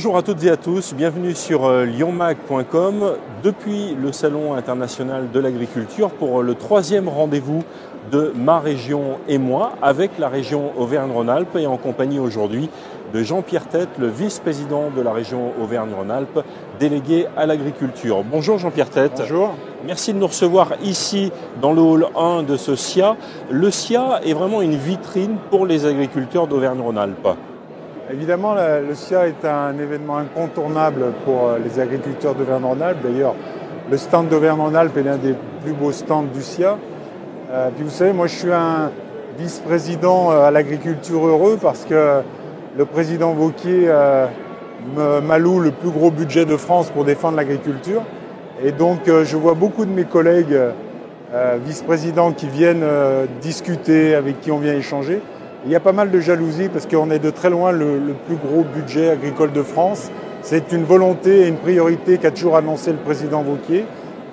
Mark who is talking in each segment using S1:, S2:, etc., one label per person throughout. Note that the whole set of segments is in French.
S1: Bonjour à toutes et à tous, bienvenue sur euh, lyonmag.com depuis le Salon international de l'agriculture pour le troisième rendez-vous de ma région et moi avec la région Auvergne-Rhône-Alpes et en compagnie aujourd'hui de Jean-Pierre Tête, le vice-président de la région Auvergne-Rhône-Alpes, délégué à l'agriculture. Bonjour Jean-Pierre Tête.
S2: Bonjour.
S1: Merci de nous recevoir ici dans le hall 1 de ce SIA. Le SIA est vraiment une vitrine pour les agriculteurs d'Auvergne-Rhône-Alpes.
S2: Évidemment, le SIA est un événement incontournable pour euh, les agriculteurs d'Auvergne-Rhône-Alpes. D'ailleurs, le stand d'Auvergne-Rhône-Alpes est l'un des plus beaux stands du SIA. Euh, puis vous savez, moi je suis un vice-président euh, à l'agriculture heureux parce que le président Vauquier m'alloue le plus gros budget de France pour défendre l'agriculture. Et donc je vois beaucoup de mes collègues vice-présidents qui viennent discuter, avec qui on vient échanger. Il y a pas mal de jalousie parce qu'on est de très loin le, plus gros budget agricole de France. C'est une volonté et une priorité qu'a toujours annoncé le président Vauquier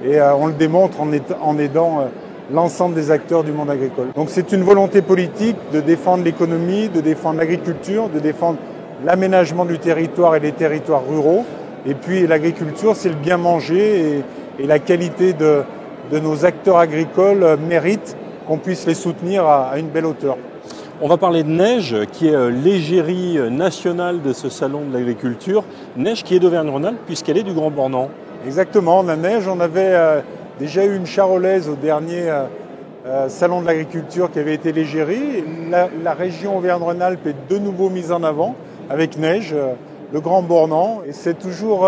S2: et euh, on le démontre en, aidant euh, l'ensemble des acteurs du monde agricole. Donc c'est une volonté politique de défendre l'économie, de défendre l'agriculture, de défendre l'aménagement du territoire et les territoires ruraux. Et puis l'agriculture, c'est le bien manger et, la qualité de, nos acteurs agricoles euh, mérite qu'on puisse les soutenir à une belle hauteur.
S1: On va parler de Neige, qui est euh, l'égérie euh, nationale de ce salon de l'agriculture. Neige qui est d'Auvergne-Rhône-Alpes, puisqu'elle est du Grand Bornand.
S2: Exactement, la Neige, on avait euh, déjà eu une charolaise au dernier salon de l'agriculture qui avait été l'égérie. La, région Auvergne-Rhône-Alpes est de nouveau mise en avant avec Neige, le Grand Bornand. Et c'est toujours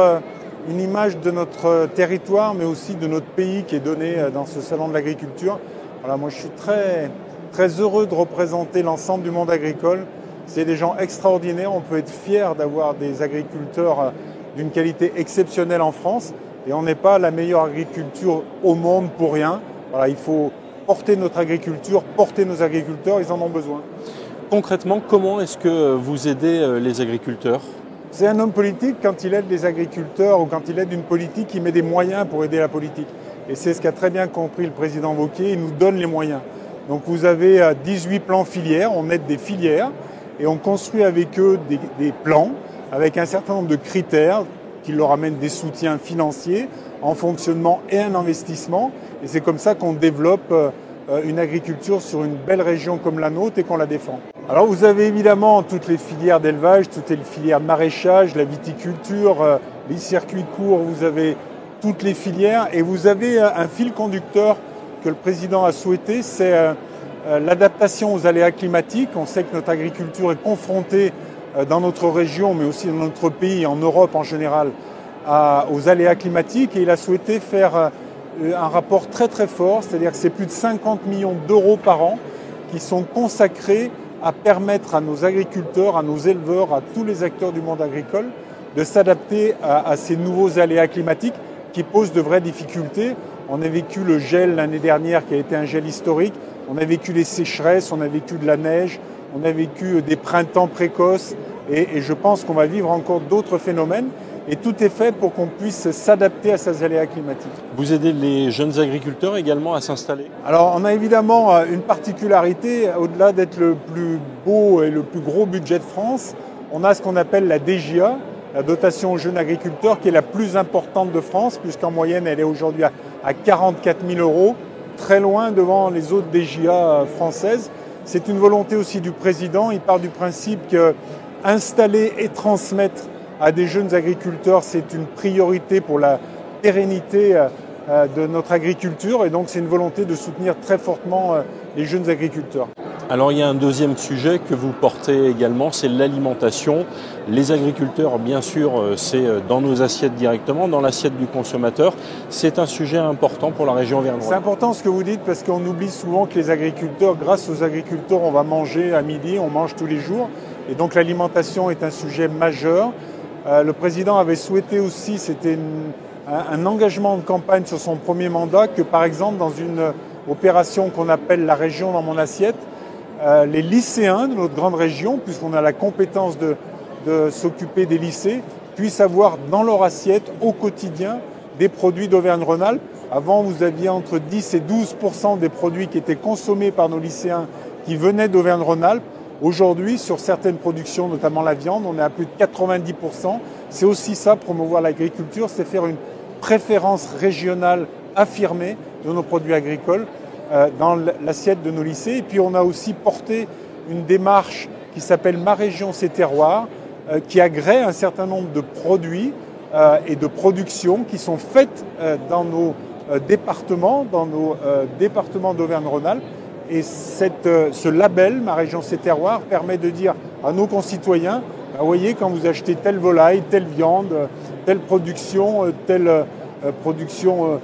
S2: une image de notre territoire, mais aussi de notre pays qui est donnée dans ce salon de l'agriculture. Voilà, moi je suis très très heureux de représenter l'ensemble du monde agricole. C'est des gens extraordinaires. On peut être fier d'avoir des agriculteurs euh, d'une qualité exceptionnelle en France. Et on n'est pas la meilleure agriculture au monde pour rien. Voilà, il faut porter notre agriculture, porter nos agriculteurs, ils en ont besoin.
S1: Concrètement, comment est-ce que vous aidez euh, les agriculteurs?
S2: C'est un homme politique, quand il aide les agriculteurs ou quand il aide une politique, il met des moyens pour aider la politique. Et c'est ce qu'a très bien compris le président Wauquiez, il nous donne les moyens. Donc vous avez 18 euh, plans filières, on aide des filières et on construit avec eux des, plans avec un certain nombre de critères qui leur amènent des soutiens financiers en fonctionnement et un investissement. Et c'est comme ça qu'on développe euh, une agriculture sur une belle région comme la nôtre et qu'on la défend. Alors vous avez évidemment toutes les filières d'élevage, toutes les filières maraîchage, la viticulture, euh, les circuits courts, vous avez toutes les filières et vous avez un fil conducteur que le président a souhaité, c'est euh, euh, l'adaptation aux aléas climatiques. On sait que notre agriculture est confrontée euh, dans notre région, mais aussi dans notre pays, en Europe en général, aux aléas climatiques. Et il a souhaité faire un rapport très très fort, c'est-à-dire que c'est plus de 50 millions d'euros par an qui sont consacrés à permettre à nos agriculteurs, à nos éleveurs, à tous les acteurs du monde agricole de s'adapter à, ces nouveaux aléas climatiques qui posent de vraies difficultés. On a vécu le gel l'année dernière qui a été un gel historique. On a vécu les sécheresses, on a vécu de la neige, on a vécu des printemps précoces et, je pense qu'on va vivre encore d'autres phénomènes. Et tout est fait pour qu'on puisse s'adapter à ces aléas climatiques.
S1: Vous aidez les jeunes agriculteurs également à s'installer?
S2: Alors on a évidemment euh, une particularité, au-delà d'être le plus beau et le plus gros budget de France, on a ce qu'on appelle la DGA, la dotation aux jeunes agriculteurs, qui est la plus importante de France, puisqu'en moyenne elle est aujourd'hui à à 44 000 euros, très loin devant les autres DGA françaises. C'est une volonté aussi du président. Il part du principe que installer et transmettre à des jeunes agriculteurs, c'est une priorité pour la pérennité euh, de notre agriculture et donc c'est une volonté de soutenir très fortement euh, les jeunes agriculteurs.
S1: Alors il y a un deuxième sujet que vous portez également, c'est l'alimentation. Les agriculteurs, bien sûr, euh, c'est euh, dans nos assiettes directement, dans l'assiette du consommateur. C'est un sujet important pour la région Vernoise.
S2: C'est important ce que vous dites parce qu'on oublie souvent que les agriculteurs, grâce aux agriculteurs, on va manger à midi, on mange tous les jours. Et donc l'alimentation est un sujet majeur. Euh, le président avait souhaité aussi, c'était un engagement de campagne sur son premier mandat, que par exemple dans une opération qu'on appelle la région dans mon assiette, euh, les lycéens de notre grande région, puisqu'on a la compétence de, s'occuper des lycées, puissent avoir dans leur assiette au quotidien des produits d'Auvergne-Rhône-Alpes. Avant, vous aviez entre 10 et 12% des produits qui étaient consommés par nos lycéens qui venaient d'Auvergne-Rhône-Alpes. Aujourd'hui, sur certaines productions, notamment la viande, on est à plus de 90%. C'est aussi ça, promouvoir l'agriculture, c'est faire une préférence régionale affirmée de nos produits agricoles dans l'assiette de nos lycées. Et puis on a aussi porté une démarche qui s'appelle Ma région, c'est terroirs, euh, qui agrée un certain nombre de produits euh, et de productions qui sont faites dans nos départements, dans nos départements d'Auvergne-Rhône-Alpes. Et cette, ce label, Ma région, c'est terroirs, permet de dire à nos concitoyens, bah, vous voyez, quand vous achetez telle volaille, telle viande, telle production, telle production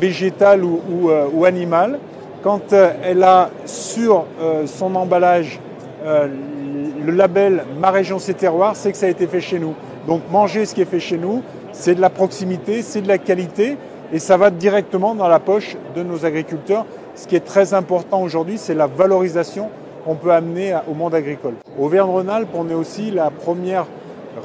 S2: végétale ou, ou, ou animale, quand elle a sur son emballage le label Ma région c'est terroir, c'est que ça a été fait chez nous. Donc manger ce qui est fait chez nous, c'est de la proximité, c'est de la qualité et ça va directement dans la poche de nos agriculteurs. Ce qui est très important aujourd'hui, c'est la valorisation qu'on peut amener au monde agricole. Auvergne-Rhône-Alpes, on est aussi la première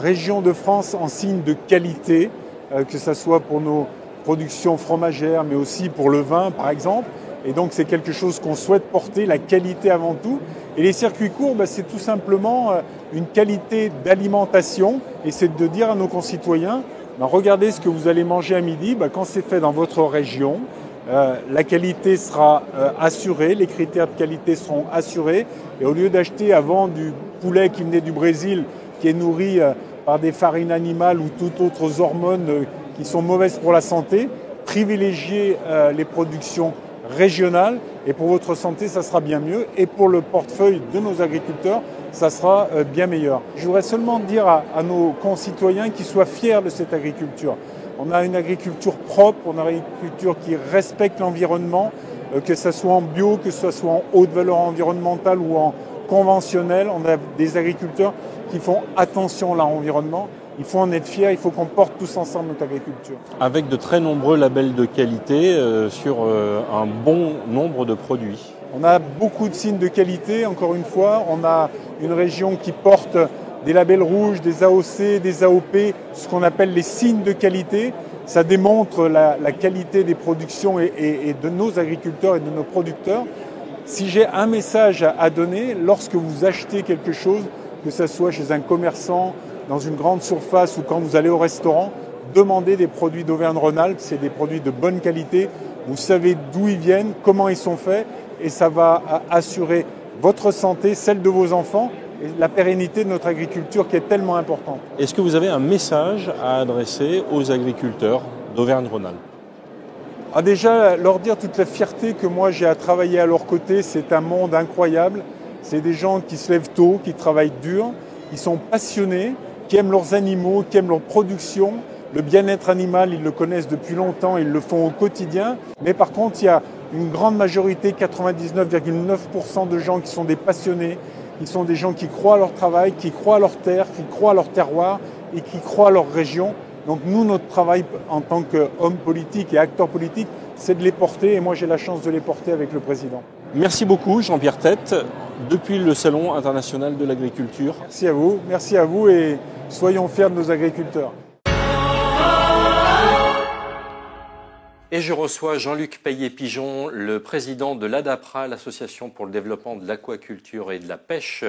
S2: région de France en signe de qualité, euh, que ce soit pour nos productions fromagères, mais aussi pour le vin, par exemple. Et donc c'est quelque chose qu'on souhaite porter, la qualité avant tout. Et les circuits courts, bah, c'est tout simplement euh, une qualité d'alimentation et c'est de dire à nos concitoyens, bah, regardez ce que vous allez manger à midi, bah, quand c'est fait dans votre région, euh, la qualité sera euh, assurée, les critères de qualité seront assurés et au lieu d'acheter avant du poulet qui venait du Brésil, qui est nourri par des farines animales ou toutes autres hormones qui sont mauvaises pour la santé, privilégier les productions régionales et pour votre santé, ça sera bien mieux. Et pour le portefeuille de nos agriculteurs, ça sera euh, bien meilleur. Je voudrais seulement dire à, nos concitoyens qu'ils soient fiers de cette agriculture. On a une agriculture propre, on a une agriculture qui respecte l'environnement, euh, que ce soit en bio, que ce soit en haute valeur environnementale ou en conventionnel. On a des agriculteurs qui font attention à l'environnement il faut en être fier, il faut qu'on porte tous ensemble notre agriculture.
S1: Avec de très nombreux labels de qualité euh, sur euh, un bon nombre de produits.
S2: On a beaucoup de signes de qualité, encore une fois. On a une région qui porte des labels rouges, des AOC, des AOP, ce qu'on appelle les signes de qualité. Ça démontre la, qualité des productions et, de nos agriculteurs et de nos producteurs. Si j'ai un message à donner, lorsque vous achetez quelque chose, que ce soit chez un commerçant, dans une grande surface ou quand vous allez au restaurant, demandez des produits d'Auvergne-Rhône-Alpes, c'est des produits de bonne qualité, vous savez d'où ils viennent, comment ils sont faits, et ça va assurer votre santé, celle de vos enfants, et la pérennité de notre agriculture qui est tellement importante.
S1: Est-ce que vous avez un message à adresser aux agriculteurs d'Auvergne-Rhône-Alpes?
S2: Ah Déjà, leur dire toute la fierté que moi j'ai à travailler à leur côté, c'est un monde incroyable. C'est des gens qui se lèvent tôt, qui travaillent dur, qui sont passionnés, qui aiment leurs animaux, qui aiment leur production. Le bien-être animal, ils le connaissent depuis longtemps, ils le font au quotidien. Mais par contre, il y a une grande majorité, 99,9% de gens qui sont des passionnés, qui sont des gens qui croient à leur travail, qui croient à leur terre, qui croient à leur terroir et qui croient à leur région. Donc nous, notre travail en tant qu'homme politique et acteur politique, c'est de les porter et moi j'ai la chance de les porter avec le président.
S1: Merci beaucoup Jean-Pierre Tête depuis le Salon international de l'agriculture.
S2: Merci à vous, merci à vous et soyons fiers de nos agriculteurs.
S1: Et je reçois Jean-Luc Payet-Pigeon, le président de l'ADAPRA, l'Association pour le développement de l'aquaculture et de la pêche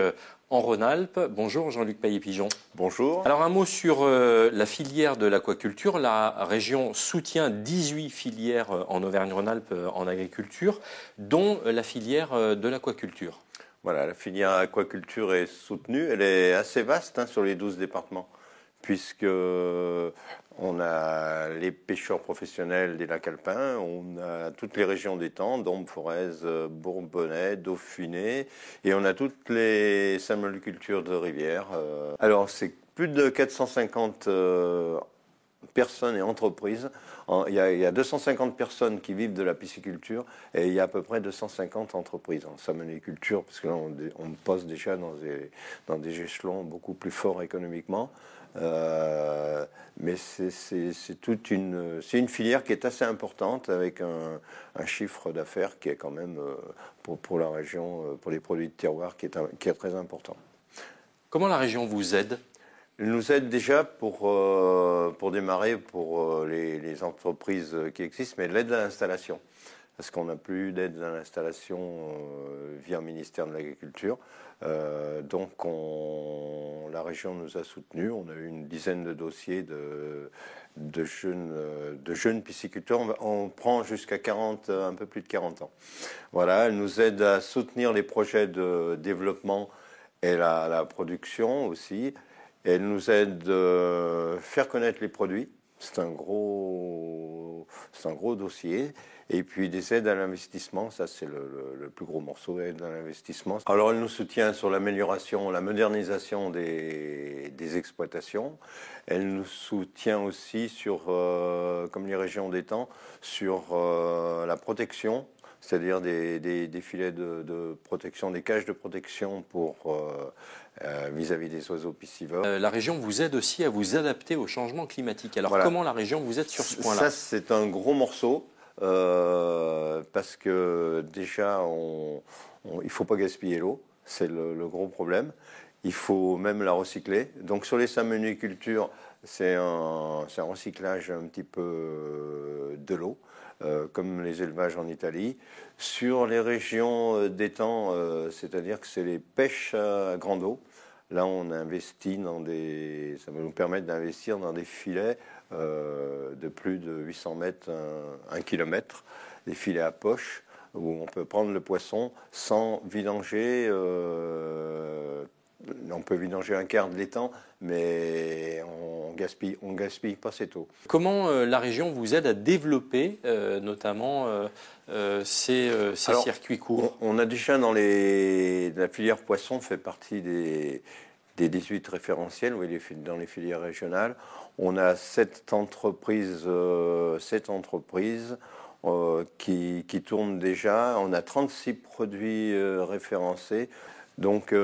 S1: en Rhône-Alpes. Bonjour Jean-Luc Payet-Pigeon.
S3: Bonjour.
S1: Alors un mot sur euh, la filière de l'aquaculture. La région soutient 18 filières euh, en Auvergne-Rhône-Alpes euh, en agriculture, dont la filière de l'aquaculture.
S3: Voilà, la filière aquaculture est soutenue. Elle est assez vaste hein, sur les 12 départements, puisque on a les pêcheurs professionnels des lacs alpins, on a toutes les régions d'étang, Dombes, Forez, Bourbonnais, Dauphiné, et on a toutes les salmonicultures de rivière. Euh. Alors c'est plus de 450 euh, personnes et entreprises. Il y, a, 250 personnes qui vivent de la pisciculture et il y a à peu près 250 entreprises en salmoniculture, parce que là on, on passe déjà dans des, dans des échelons beaucoup plus forts économiquement. Euh, mais c'est toute une, c'est une filière qui est assez importante avec un, chiffre d'affaires qui est quand même euh, pour, pour, la région, euh, pour les produits de terroir, qui est, qui est très important.
S1: Comment la région vous aide?
S3: Elle nous aide déjà pour, pour démarrer pour les, les, entreprises qui existent, mais l'aide à l'installation. parce qu'on n'a plus d'aide à l'installation euh, via le ministère de l'Agriculture. Euh, donc la région nous a soutenus. On a eu une dizaine de dossiers de, jeunes, pisciculteurs. On, prend jusqu'à 40, un peu plus de 40 ans. Voilà, elle nous aide à soutenir les projets de développement et la production aussi. Elle nous aide à faire connaître les produits. C'est un gros, c'est un gros dossier. Et puis des aides à l'investissement, ça c'est le, plus gros morceau, aide à l'investissement. Alors elle nous soutient sur l'amélioration, la modernisation des, exploitations. Elle nous soutient aussi sur, euh, comme les régions des sur euh, la protection c'est-à-dire des, filets de, protection, des cages de protection pour euh, vis-à-vis des oiseaux piscivores.
S1: la région vous aide aussi à vous adapter au changement climatique. Alors comment la région vous aide sur ce point-là?
S3: Ça, c'est un gros morceau. Euh, parce que déjà, il ne faut pas gaspiller l'eau, c'est le, gros problème. Il faut même la recycler. Donc sur les salmonicultures, c'est un, un, recyclage un petit peu euh, de l'eau, euh, comme les élevages en Italie. Sur les régions d'étang, c'est-à-dire que c'est les pêches à grande eau. Là, on investit dans des, ça va nous permettre d'investir dans des filets euh, de plus de 800 mètres, un, kilomètre, des filets à poche où on peut prendre le poisson sans vidanger. Euh, on peut vidanger un quart de l'étang, mais on gaspille, on gaspille pas cette eau.
S1: Comment euh, la région vous aide à développer notamment ces, circuits courts?
S3: on, a déjà dans les, la filière poisson fait partie des, des 18 référentiels, oui, dans les filières régionales. On a sept entreprises, euh, entreprises euh, qui, qui, tournent déjà. On a 36 produits euh, référencés. Donc,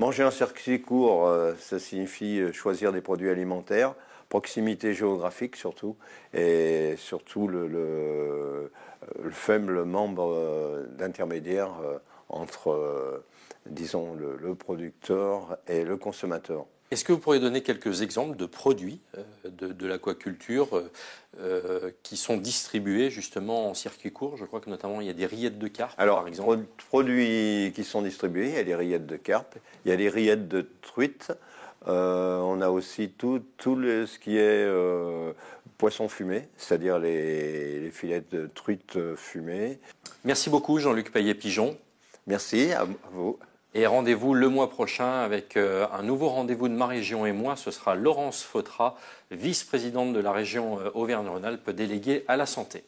S3: manger un circuit court, ça signifie choisir des produits alimentaires, proximité géographique surtout, et surtout le, le faible membre d'intermédiaire entre le, producteur et le consommateur.
S1: Est-ce que vous pourriez donner quelques exemples de produits euh, de, l'aquaculture euh, euh, qui sont distribués justement en circuit court? Je crois que notamment il y a des rillettes de carpe,
S3: Alors,
S1: par exemple.
S3: produits qui sont distribués, il y a des rillettes de carpe, il y a des rillettes de truite. on a aussi tout, tout ce qui est poisson fumé, c'est-à-dire les, les, filets de truite fumés.
S1: Merci beaucoup Jean-Luc Payet-Pigeon.
S3: Merci à vous.
S1: Et rendez-vous le mois prochain avec euh, un nouveau rendez-vous de ma région et moi. Ce sera Laurence Fautra, vice-présidente de la région euh, Auvergne-Rhône-Alpes déléguée à la santé.